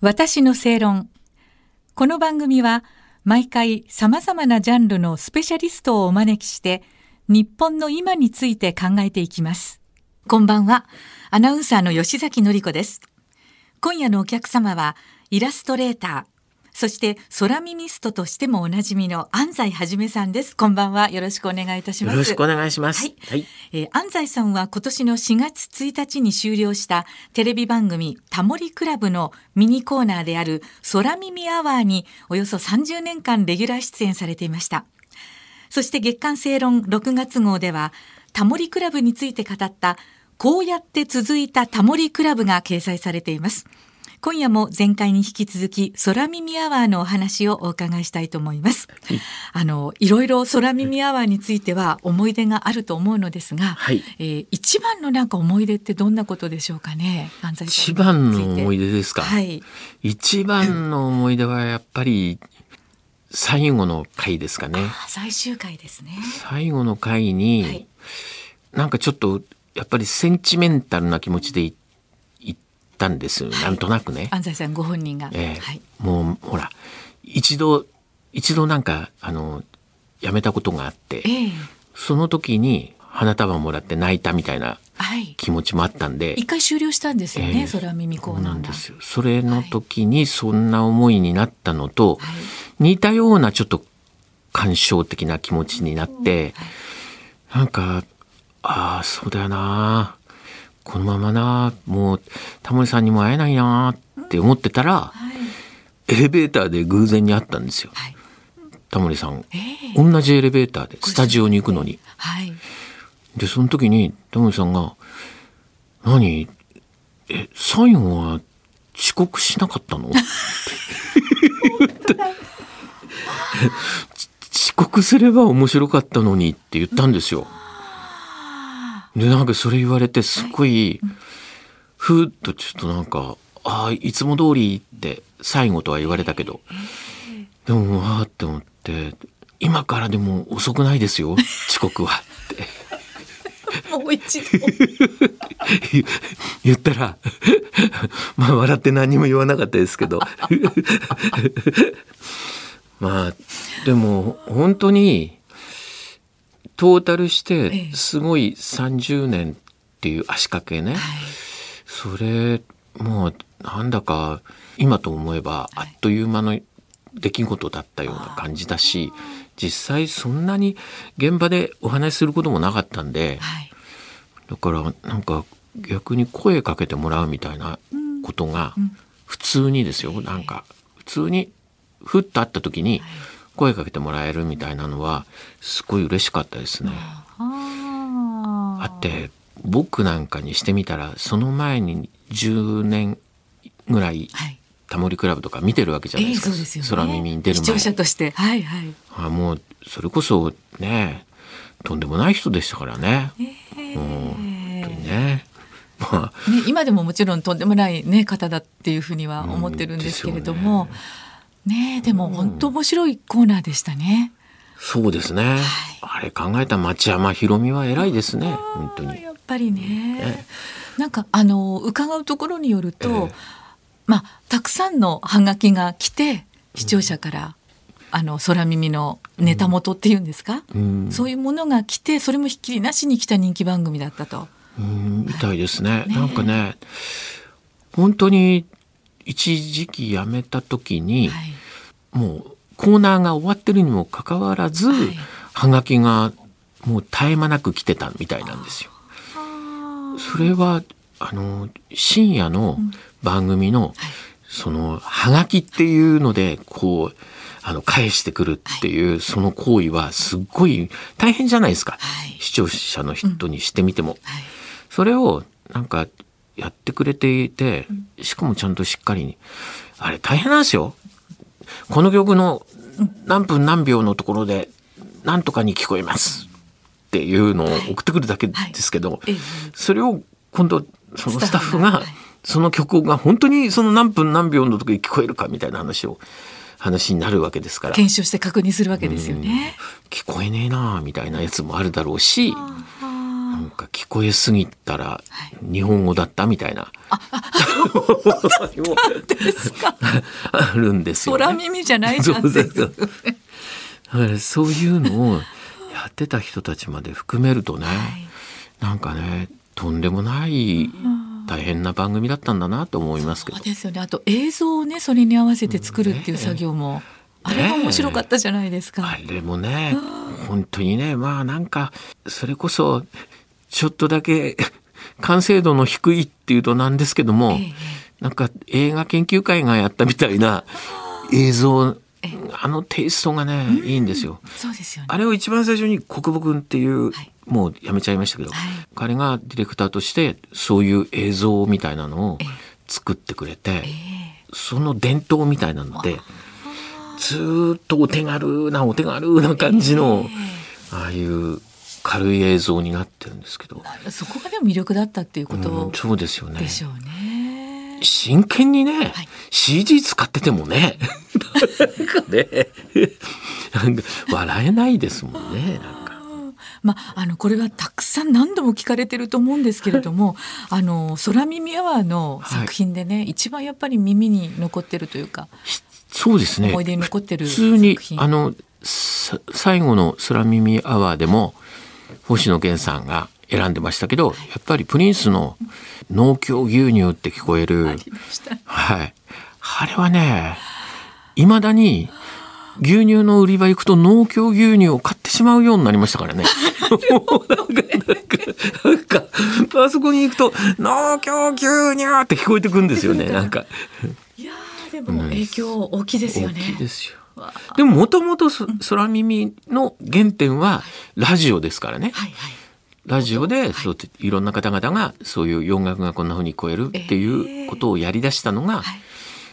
私の正論。この番組は毎回様々なジャンルのスペシャリストをお招きして日本の今について考えていきます。こんばんは。アナウンサーの吉崎のりこです。今夜のお客様はイラストレーター、そして空耳ストとしてもおなじみの安西はじめさんです。こんばんは。よろしくお願いいたします。よろしくお願いします。はいはい。えー安西さんは今年の4月1日に終了したテレビ番組タモリクラブのミニコーナーである空耳アワーにおよそ30年間レギュラー出演されていました。そして月刊正論6月号ではタモリクラブについて語ったこうやって続いたタモリクラブが掲載されています。今夜も前回に引き続き空耳アワーのお話をお伺いしたいと思います。あのいろいろ空耳アワーについては思い出があると思うのですが、はいえー一番のなんか思い出ってどんなことでしょうかね。一番の思い出ですか。はい。一番の思い出はやっぱり最後の回ですかね。あ最終回ですね。最後の回に、はいなんかちょっとやっぱりセンチメンタルな気持ちでい行ったんですよ。なんとなくね。安西さんご本人が。ええはい。もうほら一度一度なんかあのやめたことがあって、ええその時に花束もらって泣いたみたいなはい。気持ちもあったんで。一回終了したんですよね。ええ空耳コーナーが。それの時にそんな思いになったのと、はい。似たようなちょっと感傷的な気持ちになって、なんか、ああ、そうだよな。このままな、もう、タモリさんにも会えないなって思ってたら、はい。エレベーターで偶然に会ったんですよ。はい。タモリさん。ええ同じエレベーターで、スタジオに行くのに。はい。で、その時に、タモリさんが、何？え、最後は遅刻しなかったの？って言ってち遅刻すれば面白かったのにって言ったんですよ。で、なんかそれ言われて、すごい、ふーっとちょっとなんか、ああ、いつも通りって最後とは言われたけど、でも、わーって思って、今からでも遅くないですよ、遅刻はって。もう一度。言 言ったらまあ笑って何にも言わなかったですけど まあでも本当にトータルしええてすごい30年っていう足掛けね、はい。それもうなんだか今と思えばあっという間の出来事だったような感じだし実際そんなに現場でお話しすることもなかったんで。はい。だからなんか逆に声かけてもらうみたいなことがうん普通にですよなんか普通にふっと会った時に声かけてもらえるみたいなのはすごい嬉しかったですね。ああって僕なんかにしてみたらその前に10年ぐらいはい。タモリクラブとか見てるわけじゃないええですか、そうですよね。空耳に出る視聴前者として。はいはい。あもうそれこそねとんでもない人でしたからね。ええ本当にね。まあね、今でももちろんとんでもない、ね、方だっていうふうには思ってるんですけれども、ねでも本当面白いコーナーでしたね。そうですね。あれ考えた町山ひろみは偉いですね。本当に。やっぱりねえ、なんかあの伺うところによると、ええまあたくさんのハガキが来て視聴者から、あの空耳のネタ元っていうんですか、うん、そういうものが来てそれもひっきりなしに来た人気番組だったと。うんみたいですね。ねなんかね、本当に一時期辞めた時に、はいもうコーナーが終わってるにもかかわらず、はい。はがきがもう絶え間なく来てたみたいなんですよ。それはあの深夜の番組の、そのはがきっていうのでこうあの返してくるっていう、その行為はすっごい大変じゃないですか、はい。視聴者の人にしてみても。はい。それをなんかやってくれていてしかもちゃんとしっかりにあれ大変なんですよ。この曲の何分何秒のところで何とかに聞こえますっていうのを送ってくるだけですけど、ええそれを今度そのスタッフがその曲が本当にその何分何秒の時に聞こえるかみたいな話を話になるわけですから。検証して確認するわけですよね。聞こえねえなあみたいなやつもあるだろうしあなんか聞こえすぎたら日本語だったみたいな、ですか。あるんですよ、ね。空耳じゃないじゃん。そうそうそう。いうのをやってた人たちまで含めるとね、なんかねとんでもない大変な番組だったんだなと思いますけど。そうですよね。あと映像をねそれに合わせて作るっていう作業も、あれは面白かったじゃないですか。あれもね本当にねまあなんかそれこそちょっとだけ 完成度の低いっていうとなんですけども、ええなんか映画研究会がやったみたいな映像あのテイストがね、いいんですよ。そうですよね。あれを一番最初に国母君っていう、はい。もうやめちゃいましたけど、はい。彼がディレクターとしてそういう映像みたいなのをええ。作ってくれて、ええ。その伝統みたいなのでずーっとお手軽なお手軽な感じの、ああいう軽い映像になってるんですけど、えそこがでも魅力だったっていうこうんとそうですよね。でしょうね。真剣にね、はい。CG 使っててもねなんかね。笑えないですもんねなんか。まあ、あのこれはたくさん何度も聞かれてると思うんですけれどもあの空耳アワーの作品でね、一番やっぱり耳に残ってるというかそうですね。思い出に残ってる普通に作品。あのさ最後の空耳アワーでも星野源さんが選んでましたけど、やっぱりプリンスの農協牛乳って聞こえる、はい。あれはね、未だに牛乳の売り場行くと農協牛乳を買ってしまうようになりましたからね。もうなんか、なんか、なんか、あそこに行くと農協牛乳って聞こえてくるんですよね、なんか。いやーでも影響大きいですよ大きいね。ですよ。でももともとそ空耳の原点はラジオですからね。はいはい。ラジオで、はいそういろんな方々がそういう洋楽がこんな風に聞こえるっていうことをやり出したのがはい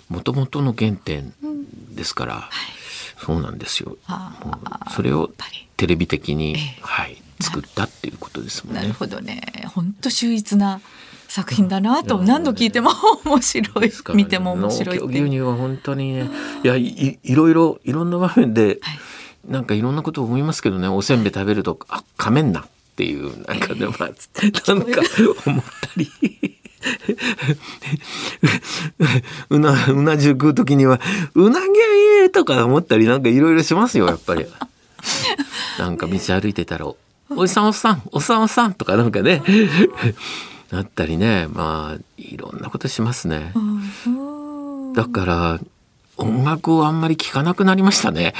もともとの原点ですから、そうなんですよ。それをテレビ的に、ええはい、作ったっていうことですもんなるね。ほどね。本当秀逸な作品だなと何度聞いても面白いね。見ても面白い牛乳は本当にねいやいろいろいろんな場面で、はい。なんかいろんなことを思いますけどね。おせんべい食べるとあ噛めんなっていうなんかでも、まあなんか思ったり。うなうな重食う時にはうなぎゃえとか思ったりなんかいろいろしますよやっぱり。なんか道歩いてたら「おじさんおっさんおっさんおっさん」とかなんかねなったりねまあいろんなことしますね。うんだから音楽をあんまり聴かなくなりましたね。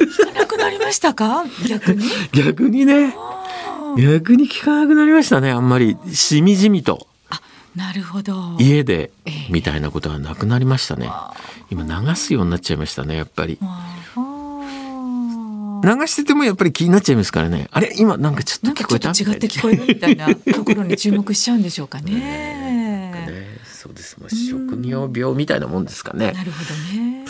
聞かなくなりましたか？逆に？逆にね逆に聴かなくなりましたねあんまりしみじみとあなるほど。家でええみたいなことはなくなりましたね。今流すようになっちゃいましたねやっぱり。流しててもやっぱり気になっちゃいますからね。あれ？今なんかちょっと聞こえた？ちょっと違って聞こえるみたいな ところに注目しちゃうんでしょうかね。ねそうです。まあ、職業病みたいなもんですかね。なるほどね。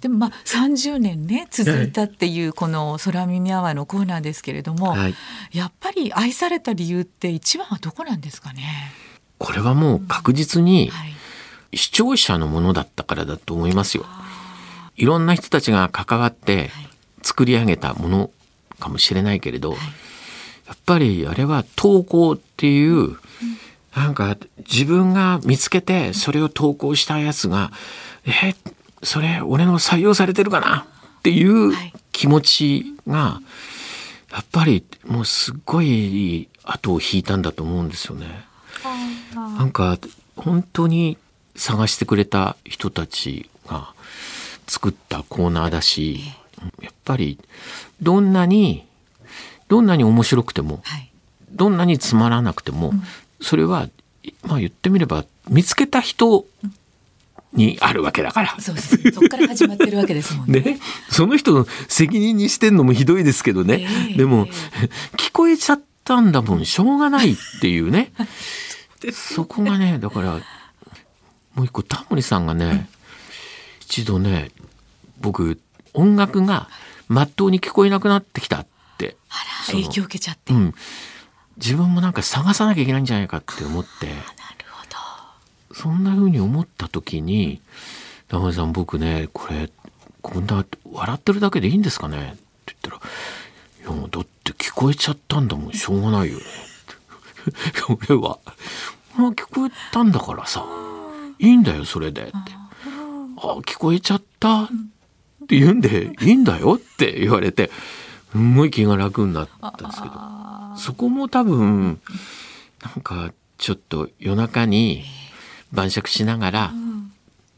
でもまあ30年ね続いたっていうこの空耳アワーのコーナーですけれども、はい。やっぱり愛された理由って一番はどこなんですかね？これはもう確実にはい。視聴者のものだったからだと思いますよ。いろんな人たちが関わって作り上げたものかもしれないけれど、やっぱりあれは投稿っていう、なんか自分が見つけてそれを投稿したやつが、え、それ俺の採用されてるかな？っていうはい。気持ちが、やっぱりもうすっごい後を引いたんだと思うんですよね。なんか本当に探してくれた人たちが作ったコーナーだし、やっぱりどんなにどんなに面白くてもはい。どんなにつまらなくても、それはまあ言ってみれば見つけた人にあるわけだから。そうですね。そこから始まってるわけですもんね。ね、その人の責任にしてんのもひどいですけどね、ええでも聞こえちゃったんだもんしょうがないっていうね そこがねだからもう一個タモリさんがね、一度ね僕音楽がまっとうに聞こえなくなってきたって。あら影響を受けちゃって。なるうん、自分もなんか探さなきゃいけないんじゃないかって思って。ほど。そんな風に思った時に「タモリさん僕ねこれこんな笑ってるだけでいいんですかね?」って言ったら「いやもうだって聞こえちゃったんだもん。しょうがないよね」って。俺は「あ聞こえたんだからさ。いいんだよそれで」って「あ聞こえちゃった」って言うんで「いいんだよ」って言われてすんごい気が楽になったんですけど。そこも多分なんかちょっと夜中に晩酌しながら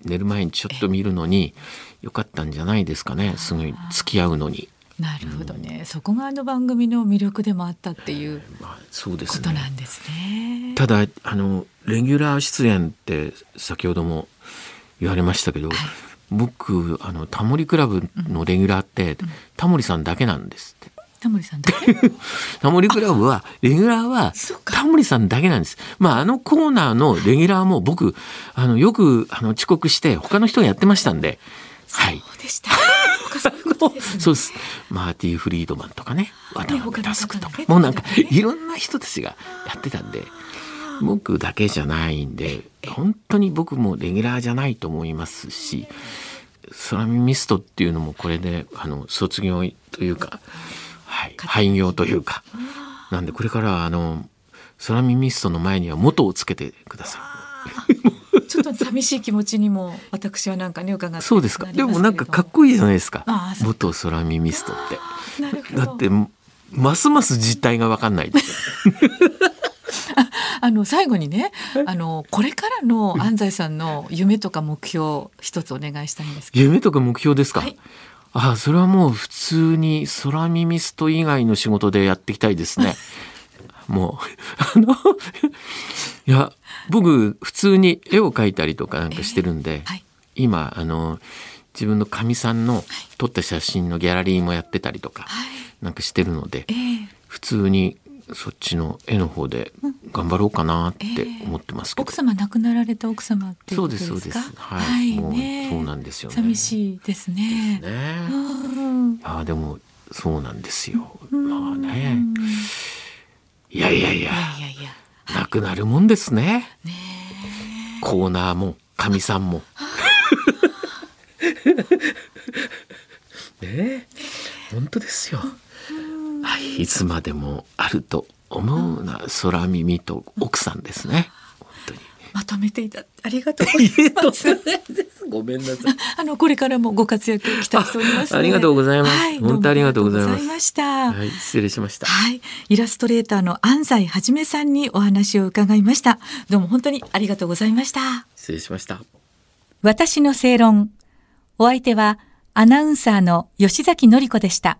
寝る前にちょっと見るのによかったんじゃないですかね。すごい付き合うのに。なるほどね、そこがあの番組の魅力でもあったっていうまあ、そうですことねなんですね。ただあのレギュラー出演って先ほども言われましたけど、僕あのタモリクラブのレギュラーって、タモリさんだけなんですって。タモリさんだけ？タモリクラブはレギュラーはタモリさんだけなんです。まああのコーナーのレギュラーも僕あのよくあの遅刻して他の人がやってましたんで、はい。そうでした。他そう です。マーティー・フリードマンとかね、渡辺クとか、もうなんかいろんな人たちがやってたんで、僕だけじゃないんで、本当に僕もレギュラーじゃないと思いますし、空耳ミストっていうのもこれであの卒業というか、はい、廃業というか、なんでこれからはあの空耳ミストの前には元をつけてくださちょっと寂しい気持ちにも私はなんかね伺ってい。そうですか。でもなんかかっいこいいじゃないですか元空耳ミストって。だってますます実態が分かんないですよあの最後にね、あのこれからの安西さんの夢とか目標一つお願いしたいんですけ夢とか目標ですか、はい。ああそれはもう普通に空耳スト以外の仕事でやっていきたいですね。もうあのいや僕普通に絵を描いたりとかなんかしてるんで、はい。今あの自分のかみさんの撮った写真のギャラリーもやってたりとか、はい。なんかしてるのでええ普通にそっちの絵の方で頑張ろうかなって思ってますけど、奥様亡くなられた奥様っていうそうですか？ですそうです。はい、もうね。そうなんですよね。寂しいですね。ね。うん。ああでもそうなんですよ。まあね。いやいやいや。なくなるもんですね。ねコーナーもかみさんも。ねえ。本当ですよ。はいいつまでもあると思うな空耳と奥さんですね。本当に。まとめていたありがとうございます。ごめんなさい。あのこれからもご活躍期待しておりますので。あありがとうございますはい、本当ありがとうございました。はい失礼しました。はい、イラストレーターの安西はじめさんにお話を伺いました。どうも本当にありがとうございました。失礼しました。私の正論。お相手はアナウンサーの吉崎のり子でした。